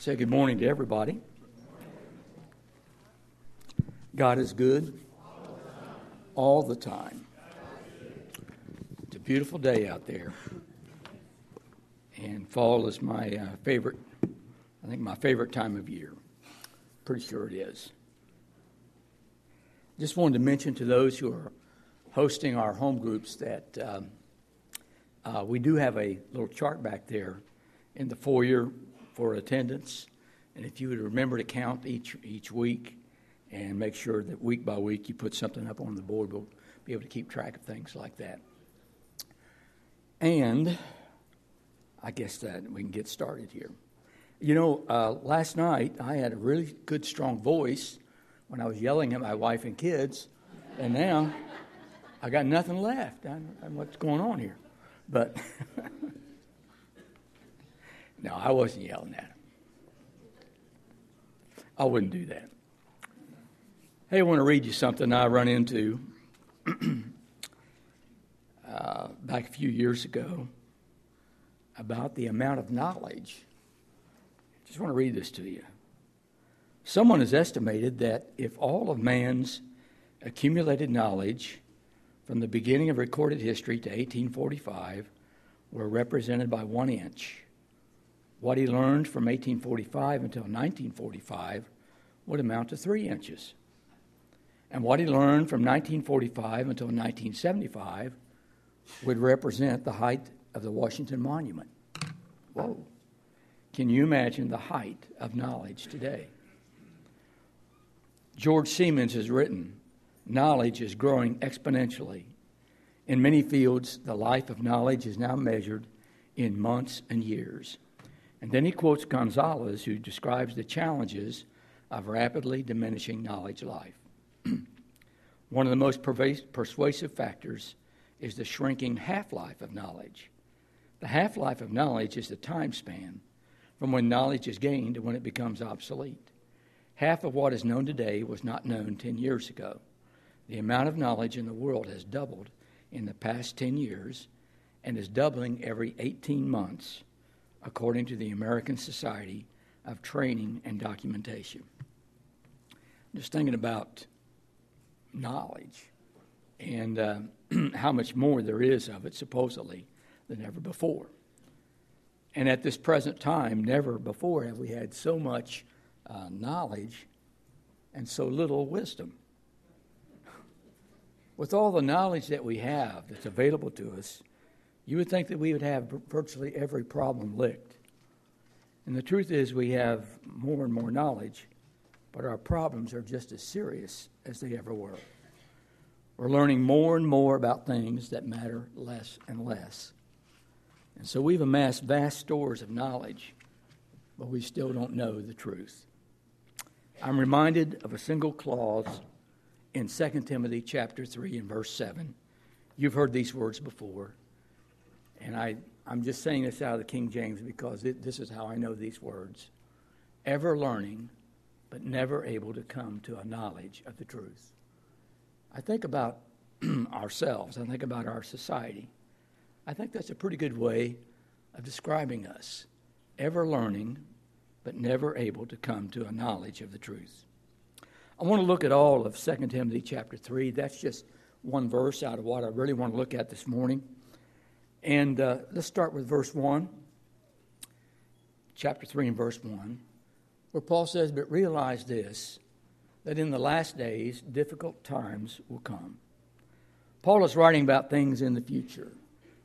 Say good morning to everybody. God is good all the time. It's a beautiful day out there. And fall is my uh, favorite, I think my favorite time of year. Pretty sure it is. Just wanted to mention to those who are hosting our home groups that um, uh, we do have a little chart back there in the foyer for attendance. And if you would remember to count each, each week and make sure that week by week you put something up on the board, we'll be able to keep track of things like that. And I guess that we can get started here. You know, uh, last night I had a really good, strong voice when I was yelling at my wife and kids, and now I got nothing left. I don't what's going on here. But No, I wasn't yelling at him. I wouldn't do that. Hey, I want to read you something I run into uh, back a few years ago about the amount of knowledge. Just want to read this to you. Someone has estimated that if all of man's accumulated knowledge from the beginning of recorded history to 1845 were represented by one inch, what he learned from 1845 until 1945 would amount to three inches. And what he learned from 1945 until 1975 would represent the height of the Washington Monument. Whoa. Can you imagine the height of knowledge today? George Siemens has written knowledge is growing exponentially. In many fields, the life of knowledge is now measured in months and years. And then he quotes Gonzalez, who describes the challenges of rapidly diminishing knowledge life. One of the most persuasive factors is the shrinking half life of knowledge. The half life of knowledge is the time span from when knowledge is gained to when it becomes obsolete. Half of what is known today was not known 10 years ago. The amount of knowledge in the world has doubled in the past 10 years and is doubling every 18 months according to the American Society of Training and Documentation. Just thinking about knowledge and uh, how much more there is of it, supposedly, than ever before. And at this present time, never before have we had so much uh, knowledge and so little wisdom. With all the knowledge that we have that's available to us, you would think that we would have virtually every problem licked. And the truth is, we have more and more knowledge, but our problems are just as serious as they ever were. We're learning more and more about things that matter less and less. And so we've amassed vast stores of knowledge, but we still don't know the truth. I'm reminded of a single clause in 2 Timothy chapter 3 and verse 7. You've heard these words before. And I, I'm just saying this out of the King James because it, this is how I know these words ever learning, but never able to come to a knowledge of the truth. I think about ourselves, I think about our society. I think that's a pretty good way of describing us ever learning, but never able to come to a knowledge of the truth. I want to look at all of 2 Timothy chapter 3. That's just one verse out of what I really want to look at this morning. And uh, let's start with verse 1, chapter 3 and verse 1, where Paul says, But realize this, that in the last days difficult times will come. Paul is writing about things in the future,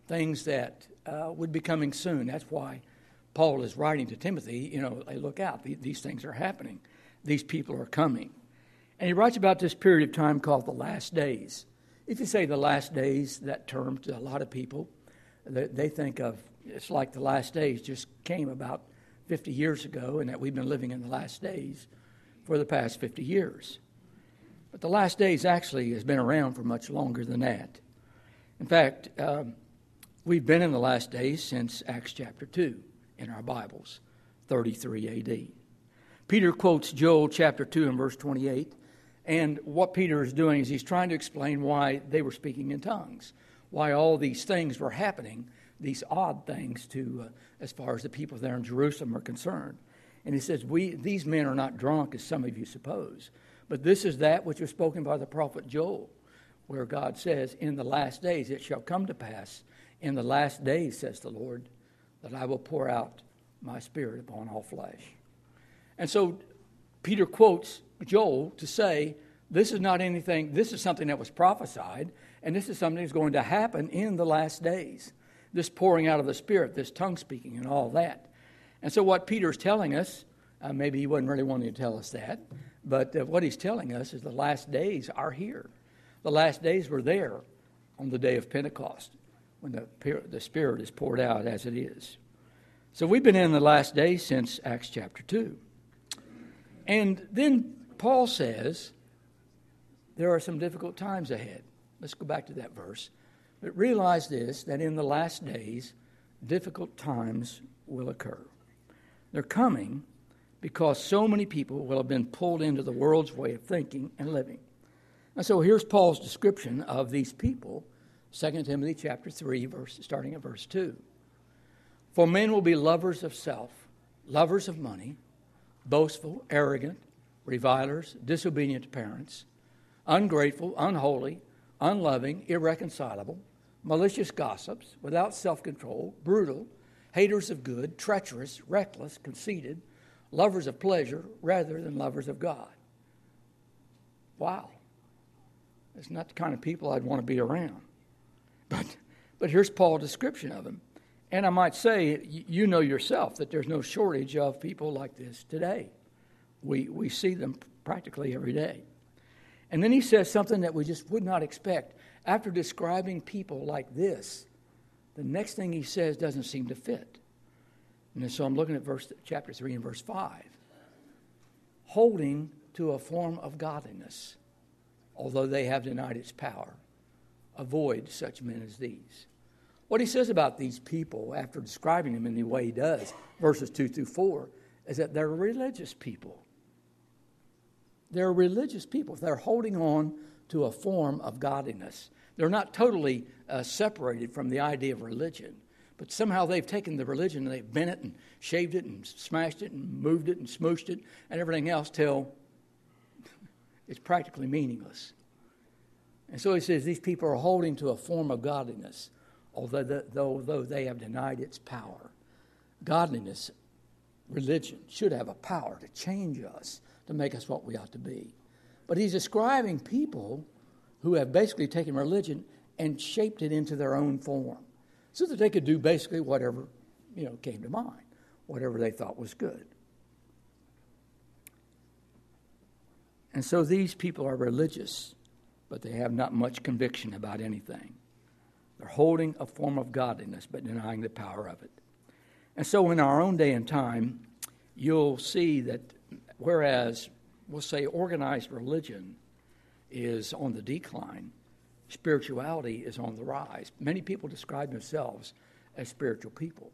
things that uh, would be coming soon. That's why Paul is writing to Timothy, you know, hey, look out, these things are happening, these people are coming. And he writes about this period of time called the last days. If you say the last days, that term to a lot of people, they think of it's like the last days just came about 50 years ago and that we've been living in the last days for the past 50 years. But the last days actually has been around for much longer than that. In fact, um, we've been in the last days since Acts chapter 2 in our Bibles, 33 AD. Peter quotes Joel chapter 2 and verse 28. And what Peter is doing is he's trying to explain why they were speaking in tongues why all these things were happening, these odd things to, uh, as far as the people there in Jerusalem are concerned. And he says, we, These men are not drunk, as some of you suppose. But this is that which was spoken by the prophet Joel, where God says, In the last days it shall come to pass, in the last days, says the Lord, that I will pour out my spirit upon all flesh. And so Peter quotes Joel to say, This is not anything, this is something that was prophesied, and this is something that's going to happen in the last days. This pouring out of the Spirit, this tongue speaking, and all that. And so, what Peter's telling us, uh, maybe he wasn't really wanting to tell us that, but uh, what he's telling us is the last days are here. The last days were there on the day of Pentecost when the, the Spirit is poured out as it is. So, we've been in the last days since Acts chapter 2. And then Paul says there are some difficult times ahead. Let's go back to that verse. But realize this that in the last days, difficult times will occur. They're coming because so many people will have been pulled into the world's way of thinking and living. And so here's Paul's description of these people, 2 Timothy chapter 3, verse, starting at verse 2. For men will be lovers of self, lovers of money, boastful, arrogant, revilers, disobedient to parents, ungrateful, unholy, unloving, irreconcilable, malicious gossips, without self control, brutal, haters of good, treacherous, reckless, conceited, lovers of pleasure rather than lovers of God. Wow. That's not the kind of people I'd want to be around. But, but here's Paul's description of them. And I might say, you know yourself that there's no shortage of people like this today. We, we see them practically every day. And then he says something that we just would not expect. After describing people like this, the next thing he says doesn't seem to fit. And so I'm looking at verse chapter 3 and verse 5. Holding to a form of godliness, although they have denied its power. Avoid such men as these. What he says about these people, after describing them in the way he does, verses 2 through 4, is that they're religious people. They're religious people. They're holding on to a form of godliness. They're not totally uh, separated from the idea of religion, but somehow they've taken the religion and they've bent it and shaved it and smashed it and moved it and smooshed it and everything else till it's practically meaningless. And so he says these people are holding to a form of godliness, although, the, although they have denied its power. Godliness, religion, should have a power to change us to make us what we ought to be. But he's describing people who have basically taken religion and shaped it into their own form so that they could do basically whatever you know came to mind whatever they thought was good. And so these people are religious but they have not much conviction about anything. They're holding a form of godliness but denying the power of it and so in our own day and time you'll see that Whereas, we'll say organized religion is on the decline, spirituality is on the rise. Many people describe themselves as spiritual people,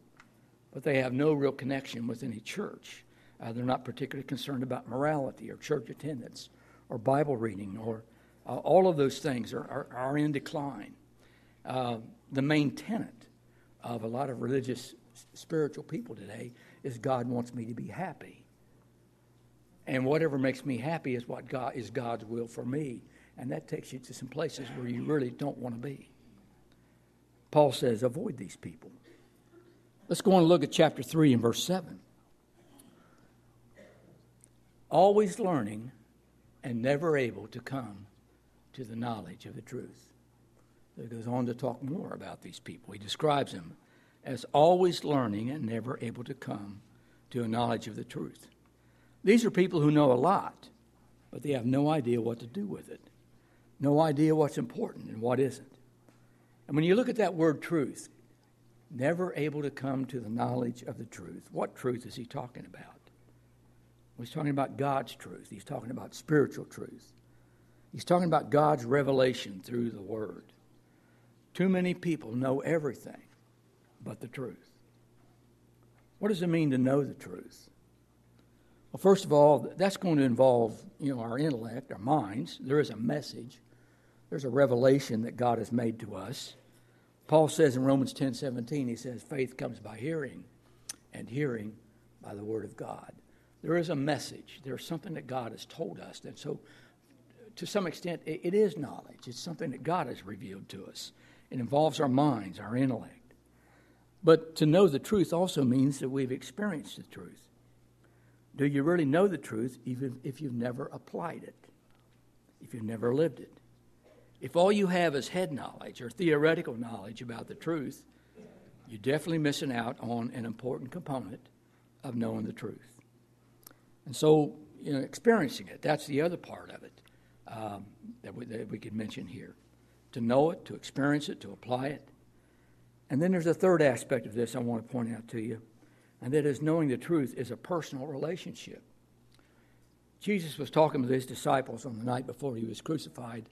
but they have no real connection with any church. Uh, they're not particularly concerned about morality or church attendance or Bible reading or uh, all of those things are, are, are in decline. Uh, the main tenet of a lot of religious spiritual people today is God wants me to be happy. And whatever makes me happy is what God is God's will for me. And that takes you to some places where you really don't want to be. Paul says, avoid these people. Let's go on and look at chapter 3 and verse 7. Always learning and never able to come to the knowledge of the truth. He goes on to talk more about these people. He describes them as always learning and never able to come to a knowledge of the truth. These are people who know a lot, but they have no idea what to do with it, no idea what's important and what isn't. And when you look at that word truth, never able to come to the knowledge of the truth, what truth is he talking about? He's talking about God's truth, he's talking about spiritual truth. He's talking about God's revelation through the Word. Too many people know everything but the truth. What does it mean to know the truth? Well, first of all, that's going to involve you know our intellect, our minds. There is a message. There's a revelation that God has made to us. Paul says in Romans 10 17, he says, faith comes by hearing, and hearing by the word of God. There is a message. There's something that God has told us. And so, to some extent, it, it is knowledge. It's something that God has revealed to us. It involves our minds, our intellect. But to know the truth also means that we've experienced the truth. Do you really know the truth even if you've never applied it, if you've never lived it? If all you have is head knowledge or theoretical knowledge about the truth, you're definitely missing out on an important component of knowing the truth. And so, you know, experiencing it, that's the other part of it um, that, we, that we could mention here. To know it, to experience it, to apply it. And then there's a third aspect of this I want to point out to you, and that is knowing the truth is a personal relationship. Jesus was talking with his disciples on the night before he was crucified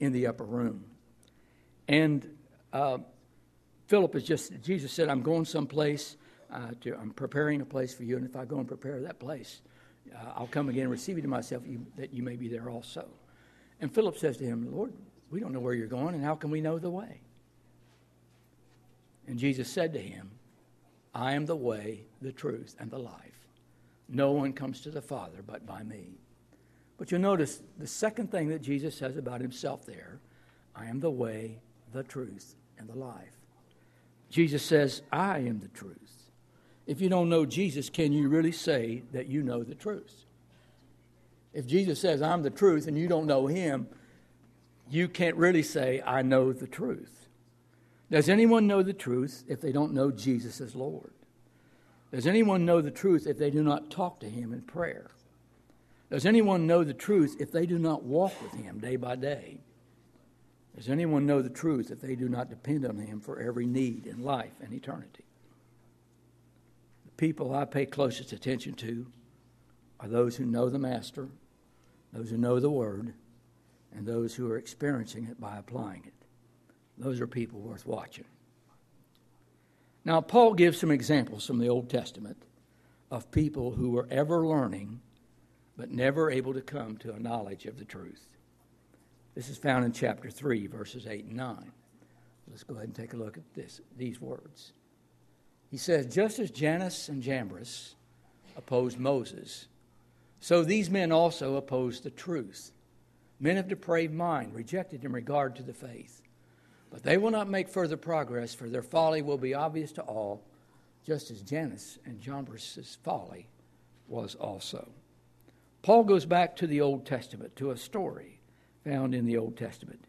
in the upper room. And uh, Philip is just, Jesus said, I'm going someplace, uh, to, I'm preparing a place for you, and if I go and prepare that place, uh, I'll come again and receive you to myself, you, that you may be there also. And Philip says to him, Lord, we don't know where you're going, and how can we know the way? And Jesus said to him, I am the way, the truth, and the life. No one comes to the Father but by me. But you'll notice the second thing that Jesus says about himself there I am the way, the truth, and the life. Jesus says, I am the truth. If you don't know Jesus, can you really say that you know the truth? If Jesus says, I'm the truth, and you don't know him, you can't really say, I know the truth. Does anyone know the truth if they don't know Jesus as Lord? Does anyone know the truth if they do not talk to him in prayer? Does anyone know the truth if they do not walk with him day by day? Does anyone know the truth if they do not depend on him for every need in life and eternity? The people I pay closest attention to are those who know the Master, those who know the Word, and those who are experiencing it by applying it. Those are people worth watching. Now, Paul gives some examples from the Old Testament of people who were ever learning but never able to come to a knowledge of the truth. This is found in chapter 3, verses 8 and 9. Let's go ahead and take a look at this, these words. He says, Just as Jannes and Jambres opposed Moses, so these men also opposed the truth. Men of depraved mind, rejected in regard to the faith. But they will not make further progress, for their folly will be obvious to all, just as Jannes and Jambres' folly was also. Paul goes back to the Old Testament, to a story found in the Old Testament.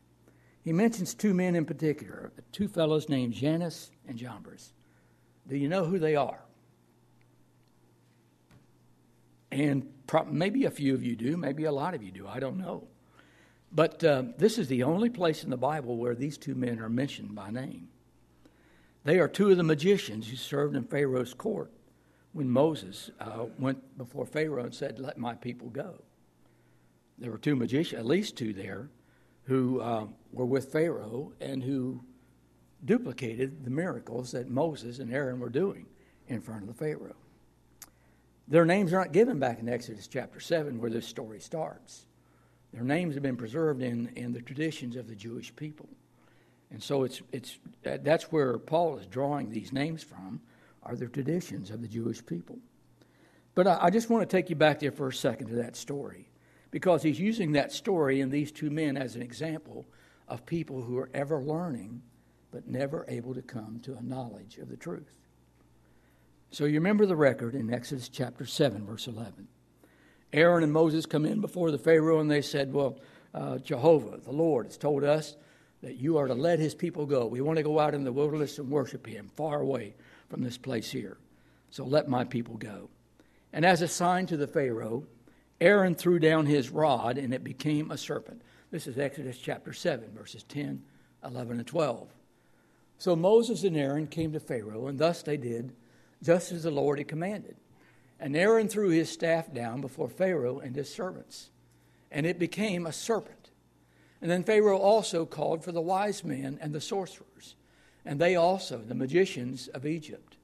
He mentions two men in particular, two fellows named Jannes and Jambres. Do you know who they are? And maybe a few of you do, maybe a lot of you do, I don't know. But uh, this is the only place in the Bible where these two men are mentioned by name. They are two of the magicians who served in Pharaoh's court when Moses uh, went before Pharaoh and said, Let my people go. There were two magicians, at least two there, who uh, were with Pharaoh and who duplicated the miracles that Moses and Aaron were doing in front of the Pharaoh. Their names aren't given back in Exodus chapter 7 where this story starts. Their names have been preserved in, in the traditions of the Jewish people. And so it's, it's, that's where Paul is drawing these names from are the traditions of the Jewish people. But I, I just want to take you back there for a second to that story because he's using that story and these two men as an example of people who are ever learning but never able to come to a knowledge of the truth. So you remember the record in Exodus chapter 7, verse 11. Aaron and Moses come in before the Pharaoh and they said, Well, uh, Jehovah, the Lord, has told us that you are to let his people go. We want to go out in the wilderness and worship him far away from this place here. So let my people go. And as a sign to the Pharaoh, Aaron threw down his rod and it became a serpent. This is Exodus chapter 7, verses 10, 11, and 12. So Moses and Aaron came to Pharaoh, and thus they did just as the Lord had commanded. And Aaron threw his staff down before Pharaoh and his servants, and it became a serpent. And then Pharaoh also called for the wise men and the sorcerers and they also, the magicians of Egypt,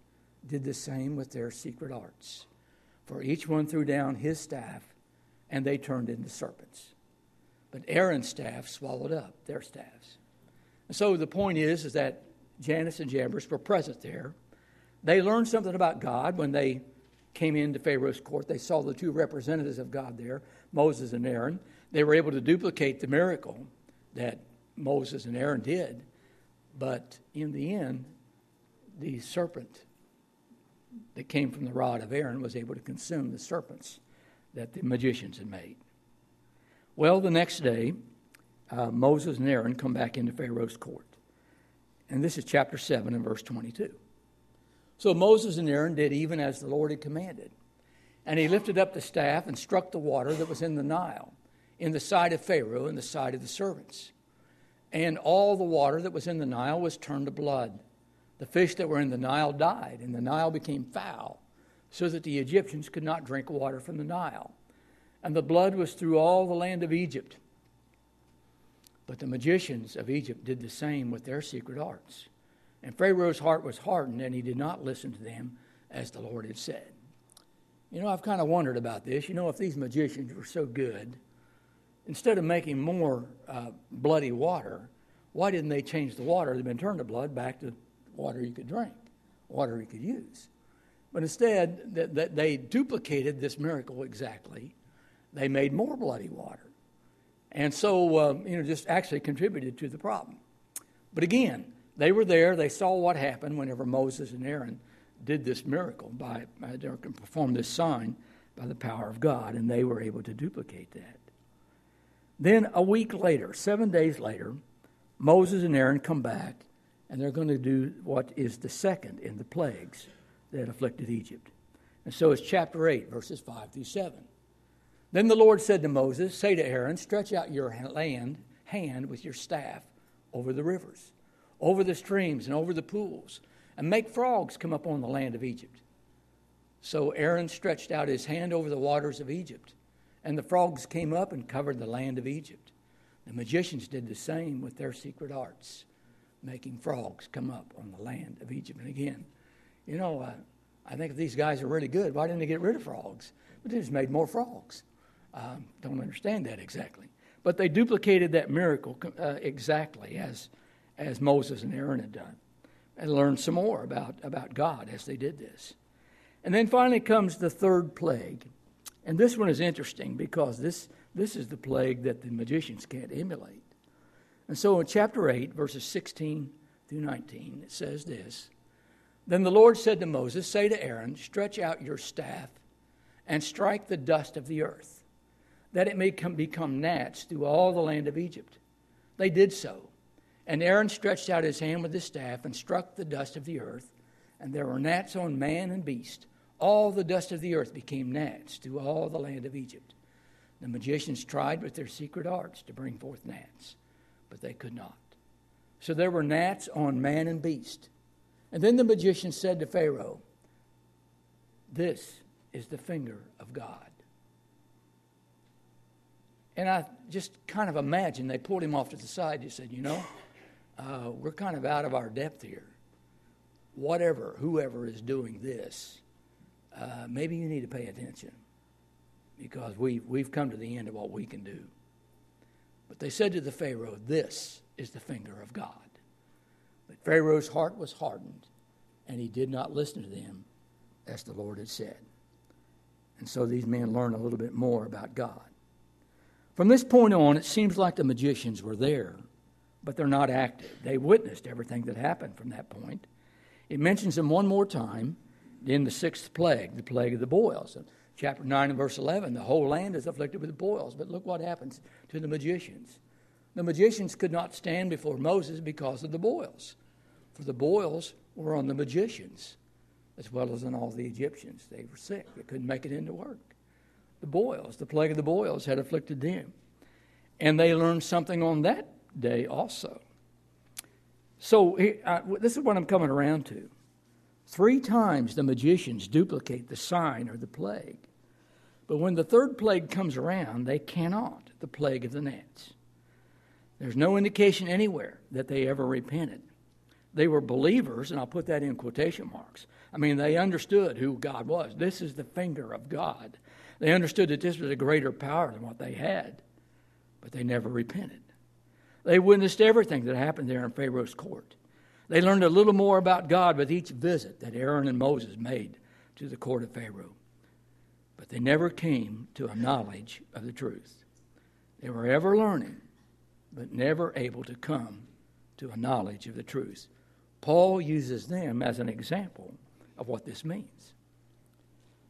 did the same with their secret arts. For each one threw down his staff, and they turned into serpents. But Aaron's staff swallowed up their staffs. And so the point is, is that Jannes and Jambres were present there. They learned something about God when they came into Pharaoh's court. They saw the two representatives of God there, Moses and Aaron. They were able to duplicate the miracle that Moses and Aaron did. But in the end, the serpent that came from the rod of Aaron was able to consume the serpents that the magicians had made. Well, the next day, uh, Moses and Aaron come back into Pharaoh's court. And this is chapter 7 and verse 22. So Moses and Aaron did even as the Lord had commanded. And he lifted up the staff and struck the water that was in the Nile, in the sight of Pharaoh and the sight of the servants. And all the water that was in the Nile was turned to blood. The fish that were in the Nile died, and the Nile became foul, so that the Egyptians could not drink water from the Nile. And the blood was through all the land of Egypt. But the magicians of Egypt did the same with their secret arts. And Pharaoh's heart was hardened, and he did not listen to them as the Lord had said. You know, I've kind of wondered about this. You know, if these magicians were so good, instead of making more uh, bloody water, why didn't they change the water that had been turned to blood back to water you could drink, water you could use? But instead, that, that they duplicated this miracle exactly. They made more bloody water. And so, uh, you know, just actually contributed to the problem. But again, they were there. They saw what happened whenever Moses and Aaron did this miracle by, by performed this sign by the power of God, and they were able to duplicate that. Then a week later, seven days later, Moses and Aaron come back, and they're going to do what is the second in the plagues that afflicted Egypt. And so it's chapter 8, verses 5 through 7. Then the Lord said to Moses, Say to Aaron, stretch out your land, hand with your staff over the rivers, over the streams, and over the pools, and make frogs come up on the land of Egypt. So Aaron stretched out his hand over the waters of Egypt and the frogs came up and covered the land of Egypt. The magicians did the same with their secret arts, making frogs come up on the land of Egypt. And again, you know, uh, I think if these guys are really good, why didn't they get rid of frogs? But they just made more frogs. Um, don't understand that exactly. But they duplicated that miracle uh, exactly as, as Moses and Aaron had done. And learn some more about, about God as they did this. And then finally comes the third plague. And this one is interesting because this, this is the plague that the magicians can't emulate. And so in chapter 8, verses 16 through 19, it says this Then the Lord said to Moses, Say to Aaron, Stretch out your staff and strike the dust of the earth, that it may come, become gnats through all the land of Egypt. They did so. And Aaron stretched out his hand with his staff and struck the dust of the earth, and there were gnats on man and beast all the dust of the earth became gnats through all the land of Egypt. The magicians tried with their secret arts to bring forth gnats, but they could not. So there were gnats on man and beast. And then the magician said to Pharaoh, This is the finger of God. And I just kind of imagine they pulled him off to the side and said, You know, uh, we're kind of out of our depth here. Whatever, whoever is doing this, uh, maybe you need to pay attention because we, we've come to the end of what we can do. But they said to the Pharaoh, This is the finger of God. But Pharaoh's heart was hardened, and he did not listen to them as the Lord had said. And so these men learn a little bit more about God. From this point on, it seems like the magicians were there, but they're not active. They witnessed everything that happened from that point. It mentions them one more time in the sixth plague, the plague of the boils. In chapter 9 and verse 11, the whole land is afflicted with boils. But look what happens to the magicians. The magicians could not stand before Moses because of the boils, for the boils were on the magicians as well as on all the Egyptians. They were sick, they couldn't make it into work. The boils, the plague of the boils, had afflicted them. And they learned something on that day also. So, uh, this is what I'm coming around to. Three times the magicians duplicate the sign or the plague. But when the third plague comes around, they cannot, the plague of the gnats. There's no indication anywhere that they ever repented. They were believers, and I'll put that in quotation marks. I mean, they understood who God was. This is the finger of God. They understood that this was a greater power than what they had, but they never repented. They witnessed everything that happened there in Pharaoh's court. They learned a little more about God with each visit that Aaron and Moses made to the court of Pharaoh. But they never came to a knowledge of the truth. They were ever learning, but never able to come to a knowledge of the truth. Paul uses them as an example of what this means.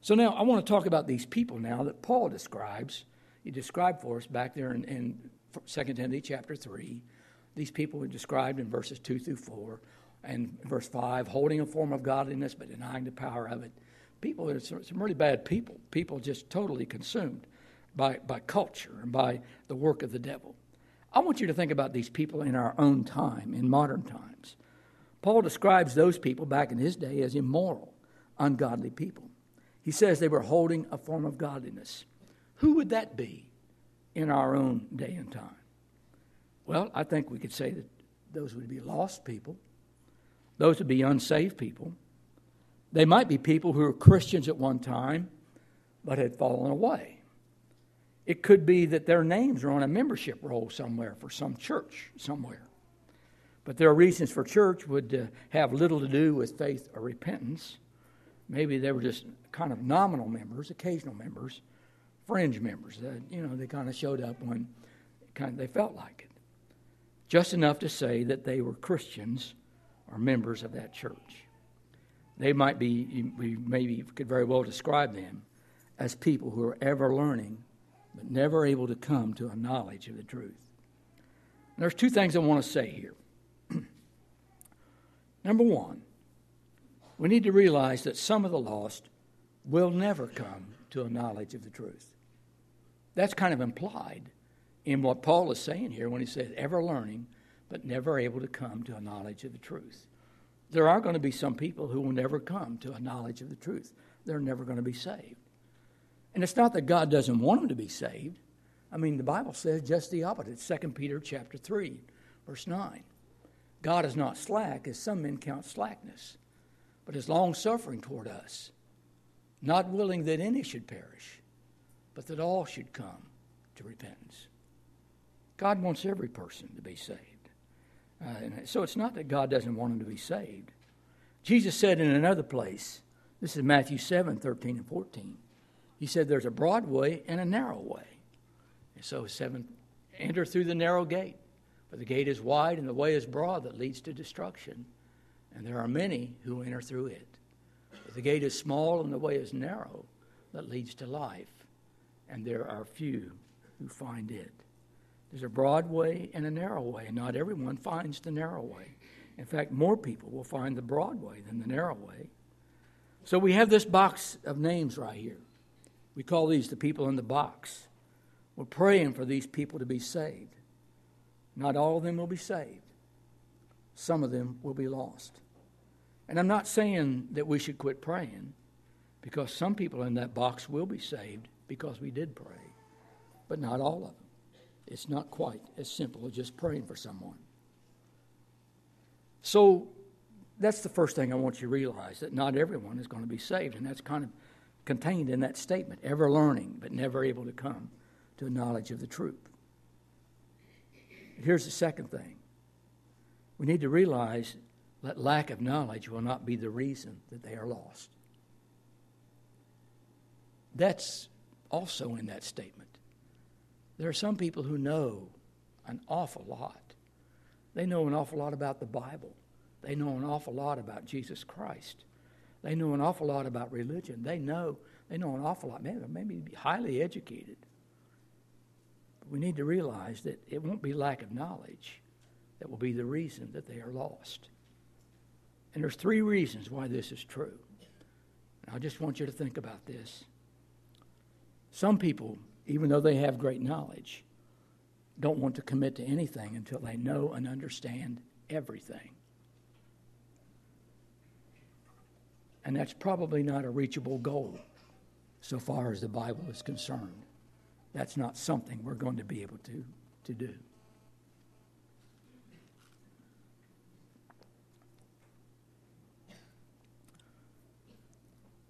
So now I want to talk about these people now that Paul describes. He described for us back there in, in 2 Timothy chapter 3. These people were described in verses 2 through 4 and verse 5, holding a form of godliness but denying the power of it. People, are some really bad people. People just totally consumed by, by culture and by the work of the devil. I want you to think about these people in our own time, in modern times. Paul describes those people back in his day as immoral, ungodly people. He says they were holding a form of godliness. Who would that be in our own day and time? Well, I think we could say that those would be lost people, those would be unsaved people. They might be people who were Christians at one time but had fallen away. It could be that their names are on a membership roll somewhere for some church somewhere. But their reasons for church would uh, have little to do with faith or repentance. Maybe they were just kind of nominal members, occasional members, fringe members. That, you know, they kind of showed up when kind of they felt like it. Just enough to say that they were Christians or members of that church. They might be, we maybe could very well describe them as people who are ever learning but never able to come to a knowledge of the truth. And there's two things I want to say here. Number one, we need to realize that some of the lost will never come to a knowledge of the truth. That's kind of implied in what Paul is saying here when he says, ever learning, but never able to come to a knowledge of the truth. There are going to be some people who will never come to a knowledge of the truth. They're never going to be saved. And it's not that God doesn't want them to be saved. I mean, the Bible says just the opposite. 2 Peter chapter 3, verse 9. God is not slack, as some men count slackness, but is long suffering toward us, not willing that any should perish, but that all should come to repentance. God wants every person to be saved. Uh, and so it's not that God doesn't want them to be saved. Jesus said in another place, this is Matthew 7 13 and 14. He said, There's a broad way and a narrow way. And so, seven, enter through the narrow gate. For the gate is wide and the way is broad that leads to destruction. And there are many who enter through it. But the gate is small and the way is narrow that leads to life. And there are few who find it. There's a broad way and a narrow way, and not everyone finds the narrow way. In fact, more people will find the broad way than the narrow way. So we have this box of names right here. We call these the people in the box. We're praying for these people to be saved. Not all of them will be saved, some of them will be lost. And I'm not saying that we should quit praying because some people in that box will be saved because we did pray, but not all of them. It's not quite as simple as just praying for someone. So that's the first thing I want you to realize that not everyone is going to be saved, and that's kind of contained in that statement ever learning, but never able to come to a knowledge of the truth. Here's the second thing we need to realize that lack of knowledge will not be the reason that they are lost. That's also in that statement. There are some people who know an awful lot. They know an awful lot about the Bible. They know an awful lot about Jesus Christ. They know an awful lot about religion. They know they know an awful lot. Maybe, maybe highly educated. But we need to realize that it won't be lack of knowledge that will be the reason that they are lost. And there's three reasons why this is true. And I just want you to think about this. Some people, even though they have great knowledge, don't want to commit to anything until they know and understand everything. And that's probably not a reachable goal so far as the Bible is concerned. That's not something we're going to be able to, to do.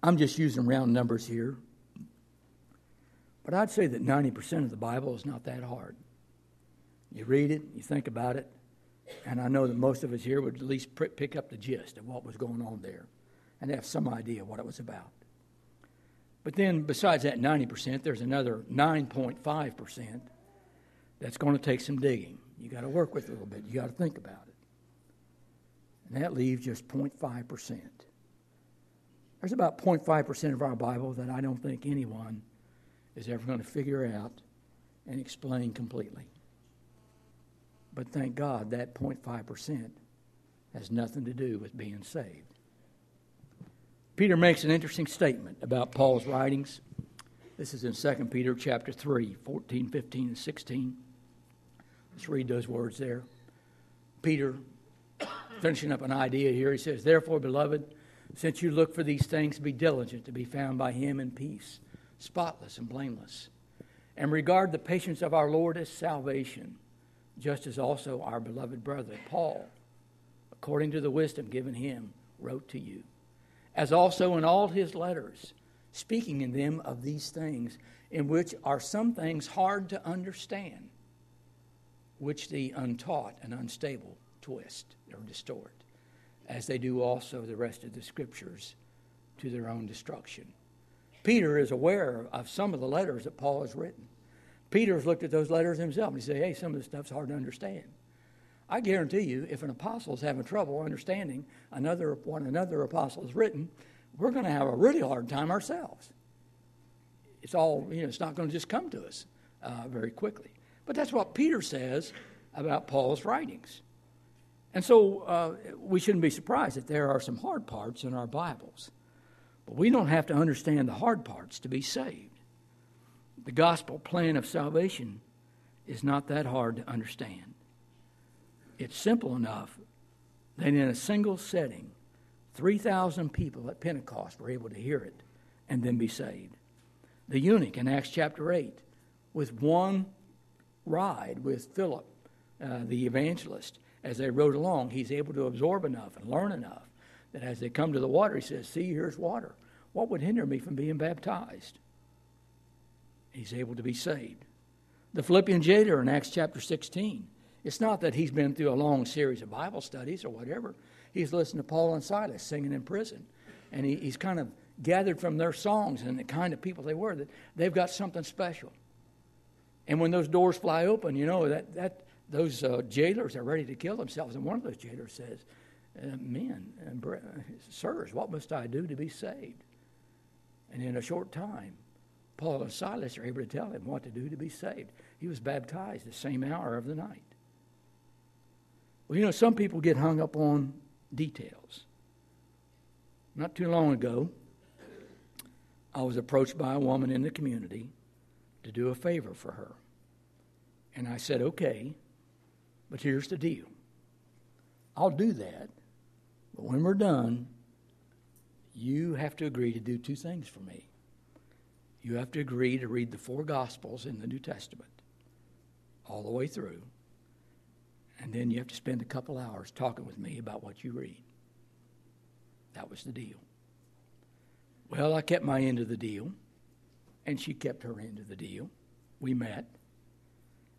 I'm just using round numbers here. But I'd say that 90% of the Bible is not that hard. You read it, you think about it, and I know that most of us here would at least pick up the gist of what was going on there and have some idea what it was about. But then, besides that 90%, there's another 9.5% that's going to take some digging. You got to work with it a little bit. You got to think about it. And that leaves just 0.5%. There's about 0.5% of our Bible that I don't think anyone is ever going to figure out and explain completely. But thank God that 0.5% has nothing to do with being saved. Peter makes an interesting statement about Paul's writings. This is in 2 Peter chapter 3, 14, 15, and 16. Let's read those words there. Peter, finishing up an idea here, he says, Therefore, beloved, since you look for these things, be diligent to be found by him in peace, spotless and blameless, and regard the patience of our Lord as salvation, just as also our beloved brother Paul, according to the wisdom given him, wrote to you as also in all his letters, speaking in them of these things, in which are some things hard to understand, which the untaught and unstable twist or distort, as they do also the rest of the scriptures to their own destruction. Peter is aware of some of the letters that Paul has written. Peter has looked at those letters himself and he said, Hey, some of this stuff's hard to understand. I guarantee you, if an apostle is having trouble understanding another what another apostle has written, we're going to have a really hard time ourselves. It's all you know. It's not going to just come to us uh, very quickly. But that's what Peter says about Paul's writings, and so uh, we shouldn't be surprised that there are some hard parts in our Bibles. But we don't have to understand the hard parts to be saved. The gospel plan of salvation is not that hard to understand. It's simple enough that in a single setting, 3,000 people at Pentecost were able to hear it and then be saved. The eunuch in Acts chapter 8, with one ride with Philip, uh, the evangelist, as they rode along, he's able to absorb enough and learn enough that as they come to the water, he says, See, here's water. What would hinder me from being baptized? He's able to be saved. The Philippian jailer in Acts chapter 16, it's not that he's been through a long series of Bible studies or whatever. He's listened to Paul and Silas singing in prison. And he, he's kind of gathered from their songs and the kind of people they were that they've got something special. And when those doors fly open, you know, that, that those uh, jailers are ready to kill themselves. And one of those jailers says, uh, Men, uh, sirs, what must I do to be saved? And in a short time, Paul and Silas are able to tell him what to do to be saved. He was baptized the same hour of the night. Well, you know, some people get hung up on details. Not too long ago, I was approached by a woman in the community to do a favor for her. And I said, okay, but here's the deal I'll do that, but when we're done, you have to agree to do two things for me. You have to agree to read the four Gospels in the New Testament all the way through and then you have to spend a couple hours talking with me about what you read. That was the deal. Well, I kept my end of the deal, and she kept her end of the deal. We met,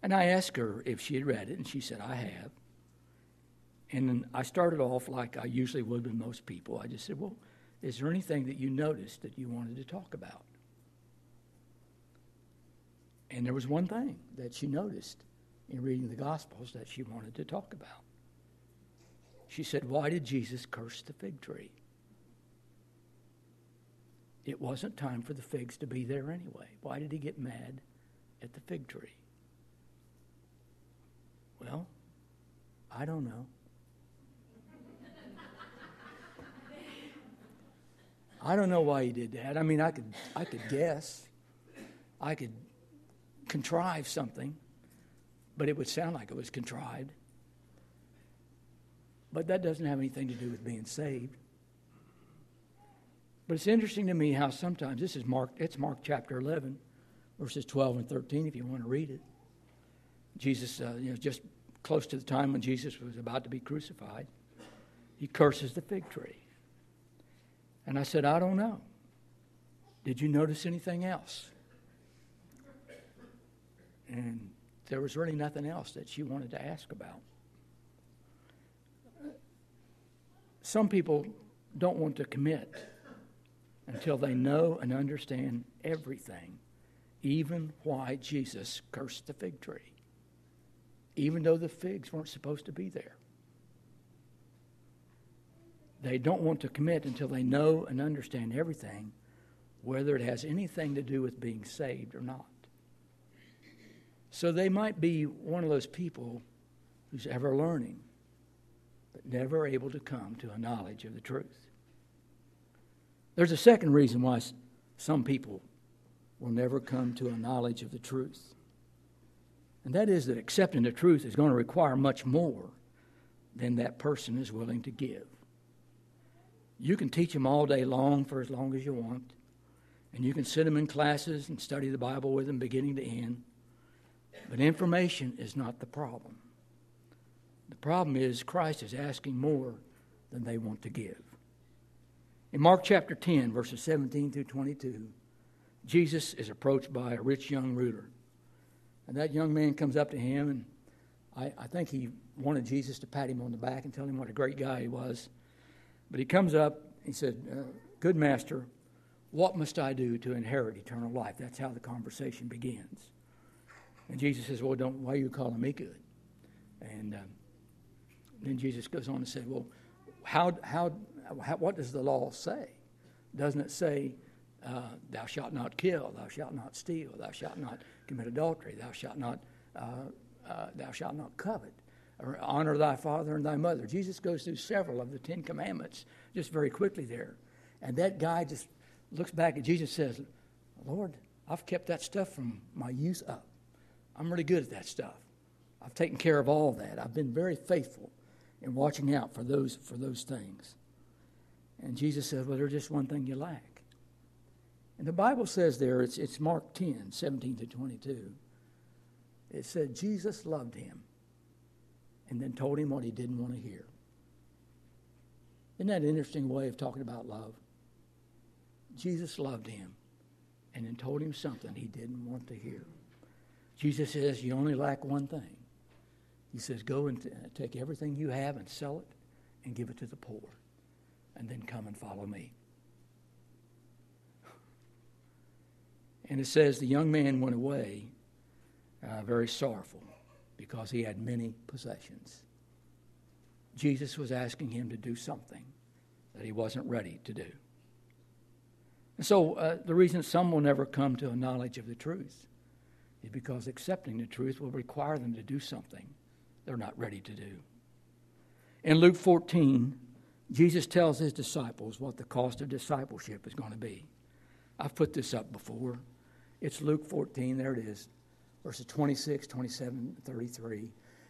and I asked her if she had read it, and she said, I have. And I started off like I usually would with most people. I just said, Well, is there anything that you noticed that you wanted to talk about? And there was one thing that she noticed in reading the Gospels that she wanted to talk about. She said, Why did Jesus curse the fig tree? It wasn't time for the figs to be there anyway. Why did he get mad at the fig tree? Well, I don't know. I don't know why he did that. I mean, I could, I could guess. I could contrive something but it would sound like it was contrived. But that doesn't have anything to do with being saved. But it's interesting to me how sometimes this is Mark, it's Mark chapter 11, verses 12 and 13, if you want to read it. Jesus, uh, you know, just close to the time when Jesus was about to be crucified, he curses the fig tree. And I said, I don't know. Did you notice anything else? And there was really nothing else that she wanted to ask about. Some people don't want to commit until they know and understand everything, even why Jesus cursed the fig tree, even though the figs weren't supposed to be there. They don't want to commit until they know and understand everything, whether it has anything to do with being saved or not. So they might be one of those people who's ever learning, but never able to come to a knowledge of the truth. There's a second reason why some people will never come to a knowledge of the truth. And that is that accepting the truth is going to require much more than that person is willing to give. You can teach them all day long for as long as you want, and you can sit them in classes and study the Bible with them beginning to end. But information is not the problem. The problem is Christ is asking more than they want to give. In Mark chapter 10, verses 17 through 22, Jesus is approached by a rich young ruler. And that young man comes up to him, and I, I, think he wanted Jesus to pat him on the back and tell him what a great guy he was. But he comes up, he said, uh, Good master, what must I do to inherit eternal life? That's how the conversation begins. And Jesus says, Well, don't, why are you calling me good? And um, then Jesus goes on and said, Well, how, how, how, what does the law say? Doesn't it say, uh, Thou shalt not kill, thou shalt not steal, thou shalt not commit adultery, thou shalt not, uh, uh, thou shalt not covet, honor thy father and thy mother? Jesus goes through several of the Ten Commandments just very quickly there. And that guy just looks back at Jesus and says, Lord, I've kept that stuff from my youth up. I'm really good at that stuff. I've taken care of all that. I've been very faithful in watching out for those for those things. And Jesus says, Well, there's just one thing you lack. And the Bible says there, it's, it's Mark 10, 17 to 22. It said Jesus loved him and then told him what he didn't want to hear. Isn't that an interesting way of talking about love? Jesus loved him and then told him something he didn't want to hear. Jesus says, You only lack one thing. He says, Go and t- take everything you have and sell it and give it to the poor, and then come and follow me. And it says, The young man went away uh, very sorrowful because he had many possessions. Jesus was asking him to do something that he wasn't ready to do. And so, uh, the reason some will never come to a knowledge of the truth is because accepting the truth will require them to do something they're not ready to do. In Luke 14, Jesus tells his disciples what the cost of discipleship is going to be. I've put this up before. It's Luke 14, there it is, verses 26, 27, 33.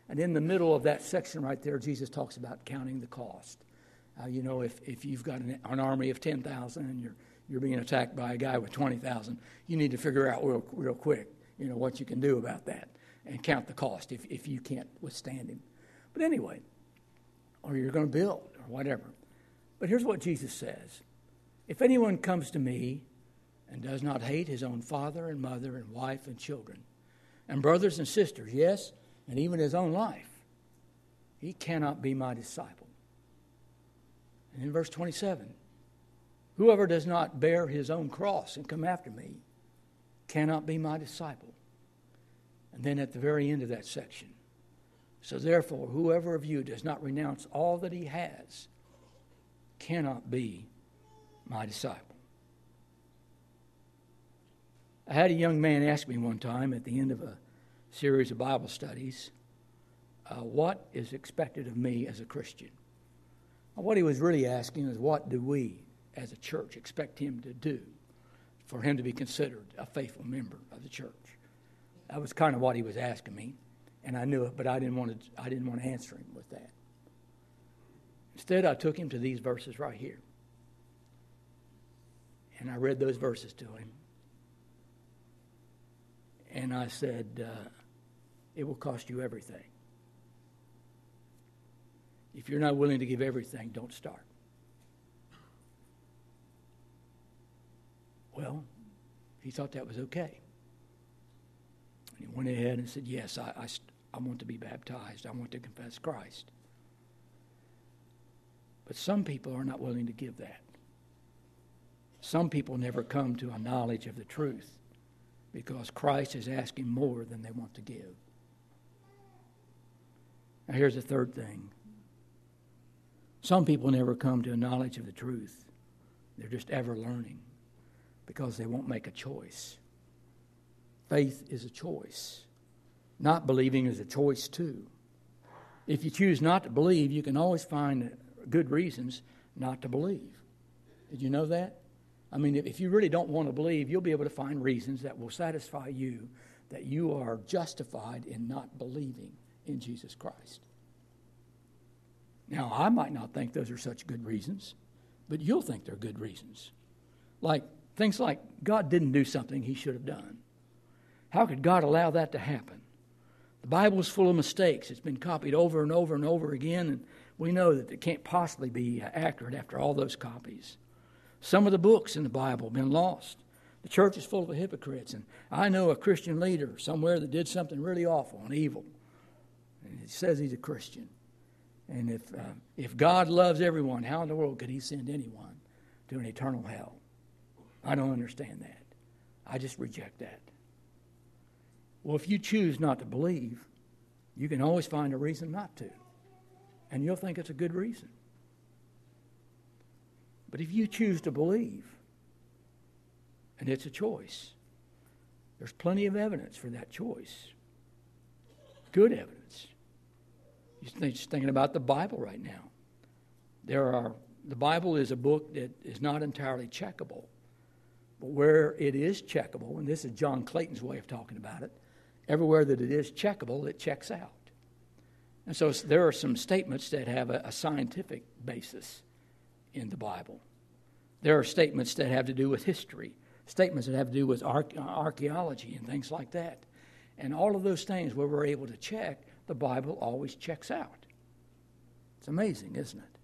And in the middle of that section right there, Jesus talks about counting the cost. Uh, you know, if, if you've got an, an army of 10,000 and you're, you're being attacked by a guy with 20,000, you need to figure out real, real quick you know, what you can do about that and count the cost if, if you can't withstand him. But anyway, or you're going to build or whatever. But here's what Jesus says If anyone comes to me and does not hate his own father and mother and wife and children, and brothers and sisters, yes, and even his own life, he cannot be my disciple. And in verse 27, whoever does not bear his own cross and come after me cannot be my disciple. And then at the very end of that section, so therefore, whoever of you does not renounce all that he has cannot be my disciple. I had a young man ask me one time at the end of a series of Bible studies, uh, What is expected of me as a Christian? What he was really asking is, What do we as a church expect him to do for him to be considered a faithful member of the church? That was kind of what he was asking me, and I knew it, but I didn't want to, I didn't want to answer him with that. Instead, I took him to these verses right here. And I read those verses to him. And I said, uh, It will cost you everything. If you're not willing to give everything, don't start. Well, he thought that was okay. And he went ahead and said, Yes, I, I, I want to be baptized. I want to confess Christ. But some people are not willing to give that. Some people never come to a knowledge of the truth because Christ is asking more than they want to give. Now, here's the third thing some people never come to a knowledge of the truth, they're just ever learning because they won't make a choice. Faith is a choice. Not believing is a choice, too. If you choose not to believe, you can always find good reasons not to believe. Did you know that? I mean, if you really don't want to believe, you'll be able to find reasons that will satisfy you that you are justified in not believing in Jesus Christ. Now, I might not think those are such good reasons, but you'll think they're good reasons. Like things like God didn't do something he should have done. How could God allow that to happen? The Bible is full of mistakes. It's been copied over and over and over again, and we know that it can't possibly be accurate after all those copies. Some of the books in the Bible have been lost. The church is full of hypocrites, and I know a Christian leader somewhere that did something really awful and evil. And he says he's a Christian. And if, uh, if God loves everyone, how in the world could he send anyone to an eternal hell? I don't understand that. I just reject that. Well, if you choose not to believe, you can always find a reason not to. And you'll think it's a good reason. But if you choose to believe, and it's a choice, there's plenty of evidence for that choice. Good evidence. You're just thinking about the Bible right now. There are the Bible is a book that is not entirely checkable, but where it is checkable, and this is John Clayton's way of talking about it, everywhere that it is checkable, it checks out. And so there are some statements that have a, a scientific basis in the Bible. There are statements that have to do with history, statements that have to do with archaeology and things like that. And all of those things where we're able to check, the Bible always checks out. It's amazing, isn't it?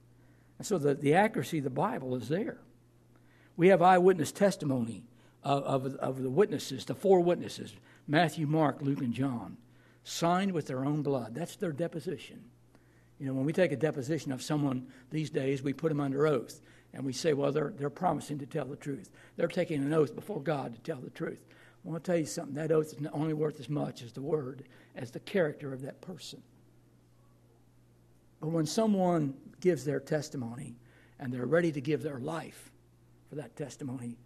And so the, the accuracy of the Bible is there. We have eyewitness testimony of, of, of the witnesses, the four witnesses Matthew, Mark, Luke, and John, signed with their own blood. That's their deposition. You know, when we take a deposition of someone these days, we put them under oath and we say, well, they're, they're promising to tell the truth. They're taking an oath before God to tell the truth. I want to tell you something that oath is only worth as much as the word, as the character of that person. But when someone gives their testimony and they're ready to give their life for that testimony,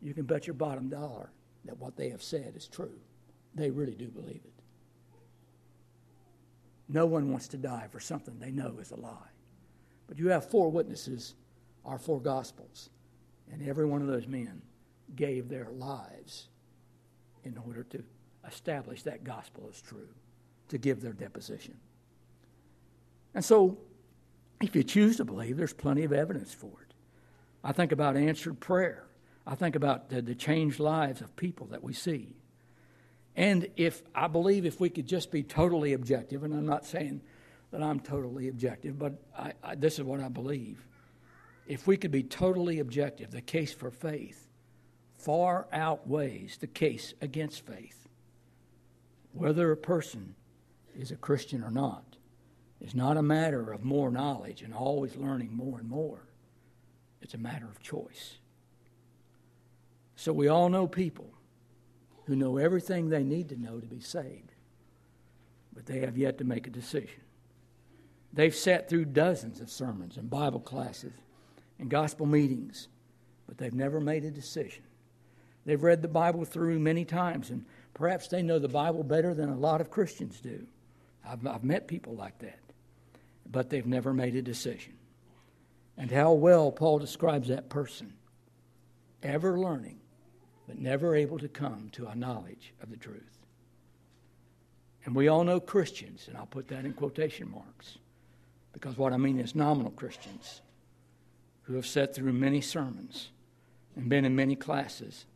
you can bet your bottom dollar that what they have said is true. They really do believe it. No one wants to die for something they know is a lie. But you have four witnesses, our four gospels, and every one of those men gave their lives in order to establish that gospel as true, to give their deposition. And so, if you choose to believe, there's plenty of evidence for it. I think about answered prayer. I think about the, the changed lives of people that we see. And if I believe if we could just be totally objective, and I'm not saying that I'm totally objective, but I, I, this is what I believe. If we could be totally objective, the case for faith far outweighs the case against faith. Whether a person is a Christian or not is not a matter of more knowledge and always learning more and more. It's a matter of choice. So we all know people who know everything they need to know to be saved, but they have yet to make a decision. They've sat through dozens of sermons and Bible classes and gospel meetings, but they've never made a decision. They've read the Bible through many times, and perhaps they know the Bible better than a lot of Christians do. I've, I've met people like that, but they've never made a decision. And how well Paul describes that person ever learning but never able to come to a knowledge of the truth. And we all know Christians, and I'll put that in quotation marks, because what I mean is nominal Christians who have sat through many sermons and been in many classes,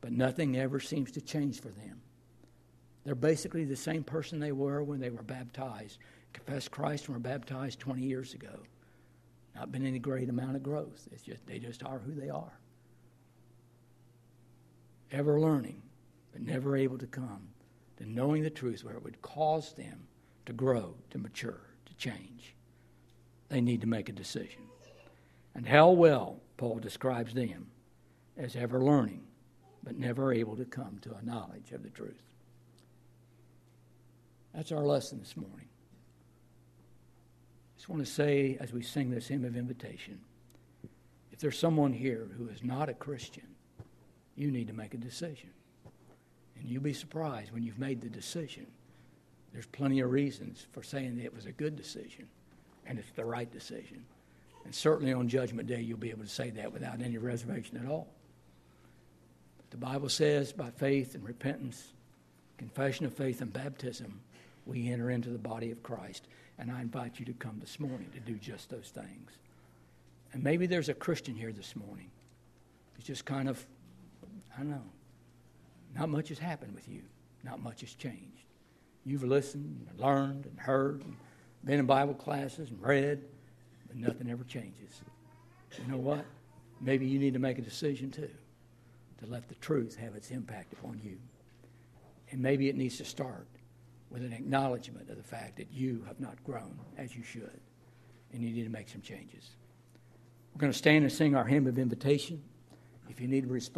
but nothing ever seems to change for them. They're basically the same person they were when they were baptized, confessed Christ and were baptized 20 years ago. Not been any great amount of growth. It's just they just are who they are ever learning, but never able to come to knowing the truth where it would cause them to grow, to mature, to change. They need to make a decision. And how well Paul describes them as ever learning, but never able to come to a knowledge of the truth. That's our lesson this morning. I just want to say, as we sing this hymn of invitation, if there's someone here who is not a Christian, you need to make a decision. And you'll be surprised when you've made the decision. There's plenty of reasons for saying that it was a good decision and it's the right decision. And certainly on Judgment Day, you'll be able to say that without any reservation at all. But the Bible says by faith and repentance, confession of faith and baptism, we enter into the body of Christ. And I invite you to come this morning to do just those things. And maybe there's a Christian here this morning who's just kind of, I know, not much has happened with you, not much has changed. You've listened, and learned, and heard, and been in Bible classes and read, but nothing ever changes. You know what? Maybe you need to make a decision too to let the truth have its impact upon you. And maybe it needs to start with an acknowledgement of the fact that you have not grown as you should, and you need to make some changes. We're going to stand and sing our hymn of invitation. If you need to respond,